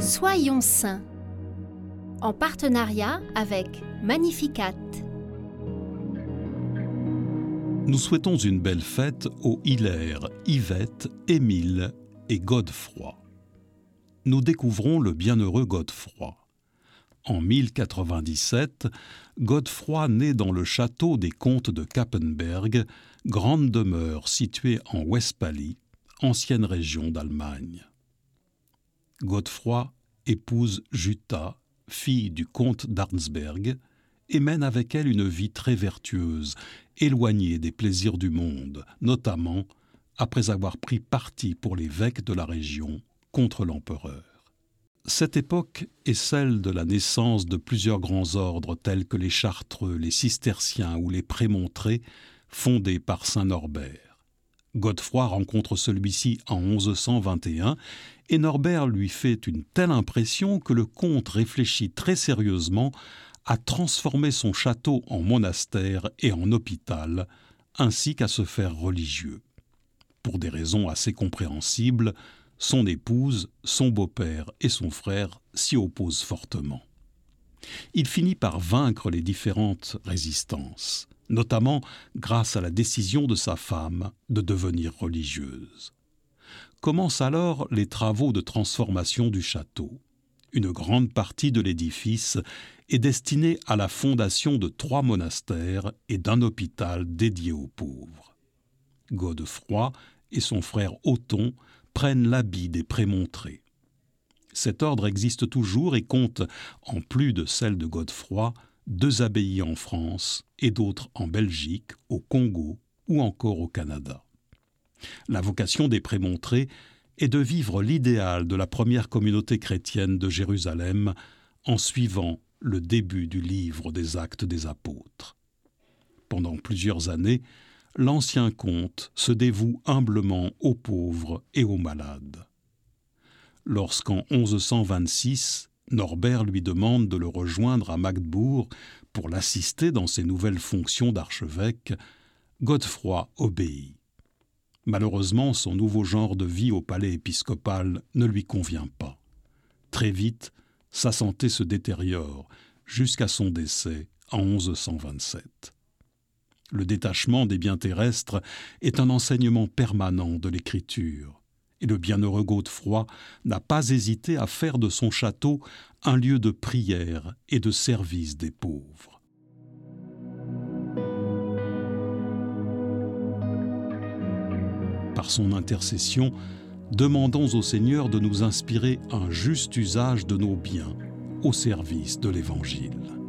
Soyons saints en partenariat avec Magnificat. Nous souhaitons une belle fête aux Hilaire, Yvette, Émile et Godefroy. Nous découvrons le bienheureux Godefroy. En 1097, Godefroy naît dans le château des comtes de Kappenberg, grande demeure située en Westphalie, ancienne région d'Allemagne. Godefroy épouse Jutta, fille du comte d'Arnsberg, et mène avec elle une vie très vertueuse, éloignée des plaisirs du monde, notamment après avoir pris parti pour l'évêque de la région contre l'empereur. Cette époque est celle de la naissance de plusieurs grands ordres tels que les Chartreux, les Cisterciens ou les Prémontrés, fondés par saint Norbert. Godefroy rencontre celui-ci en 1121 et Norbert lui fait une telle impression que le comte réfléchit très sérieusement à transformer son château en monastère et en hôpital, ainsi qu'à se faire religieux. Pour des raisons assez compréhensibles, son épouse, son beau-père et son frère s'y opposent fortement. Il finit par vaincre les différentes résistances, notamment grâce à la décision de sa femme de devenir religieuse. Commencent alors les travaux de transformation du château. Une grande partie de l'édifice est destinée à la fondation de trois monastères et d'un hôpital dédié aux pauvres. Godefroy et son frère Othon prennent l'habit des prémontrés. Cet ordre existe toujours et compte, en plus de celle de Godefroy, deux abbayes en France et d'autres en Belgique, au Congo ou encore au Canada. La vocation des prémontrés est de vivre l'idéal de la première communauté chrétienne de Jérusalem en suivant le début du livre des actes des apôtres. Pendant plusieurs années, l'ancien comte se dévoue humblement aux pauvres et aux malades. Lorsqu'en 1126, Norbert lui demande de le rejoindre à Magdebourg pour l'assister dans ses nouvelles fonctions d'archevêque, Godefroy obéit. Malheureusement, son nouveau genre de vie au palais épiscopal ne lui convient pas. Très vite, sa santé se détériore jusqu'à son décès en 1127. Le détachement des biens terrestres est un enseignement permanent de l'écriture, et le bienheureux Godefroy n'a pas hésité à faire de son château un lieu de prière et de service des pauvres. par son intercession, demandons au Seigneur de nous inspirer un juste usage de nos biens au service de l'Évangile.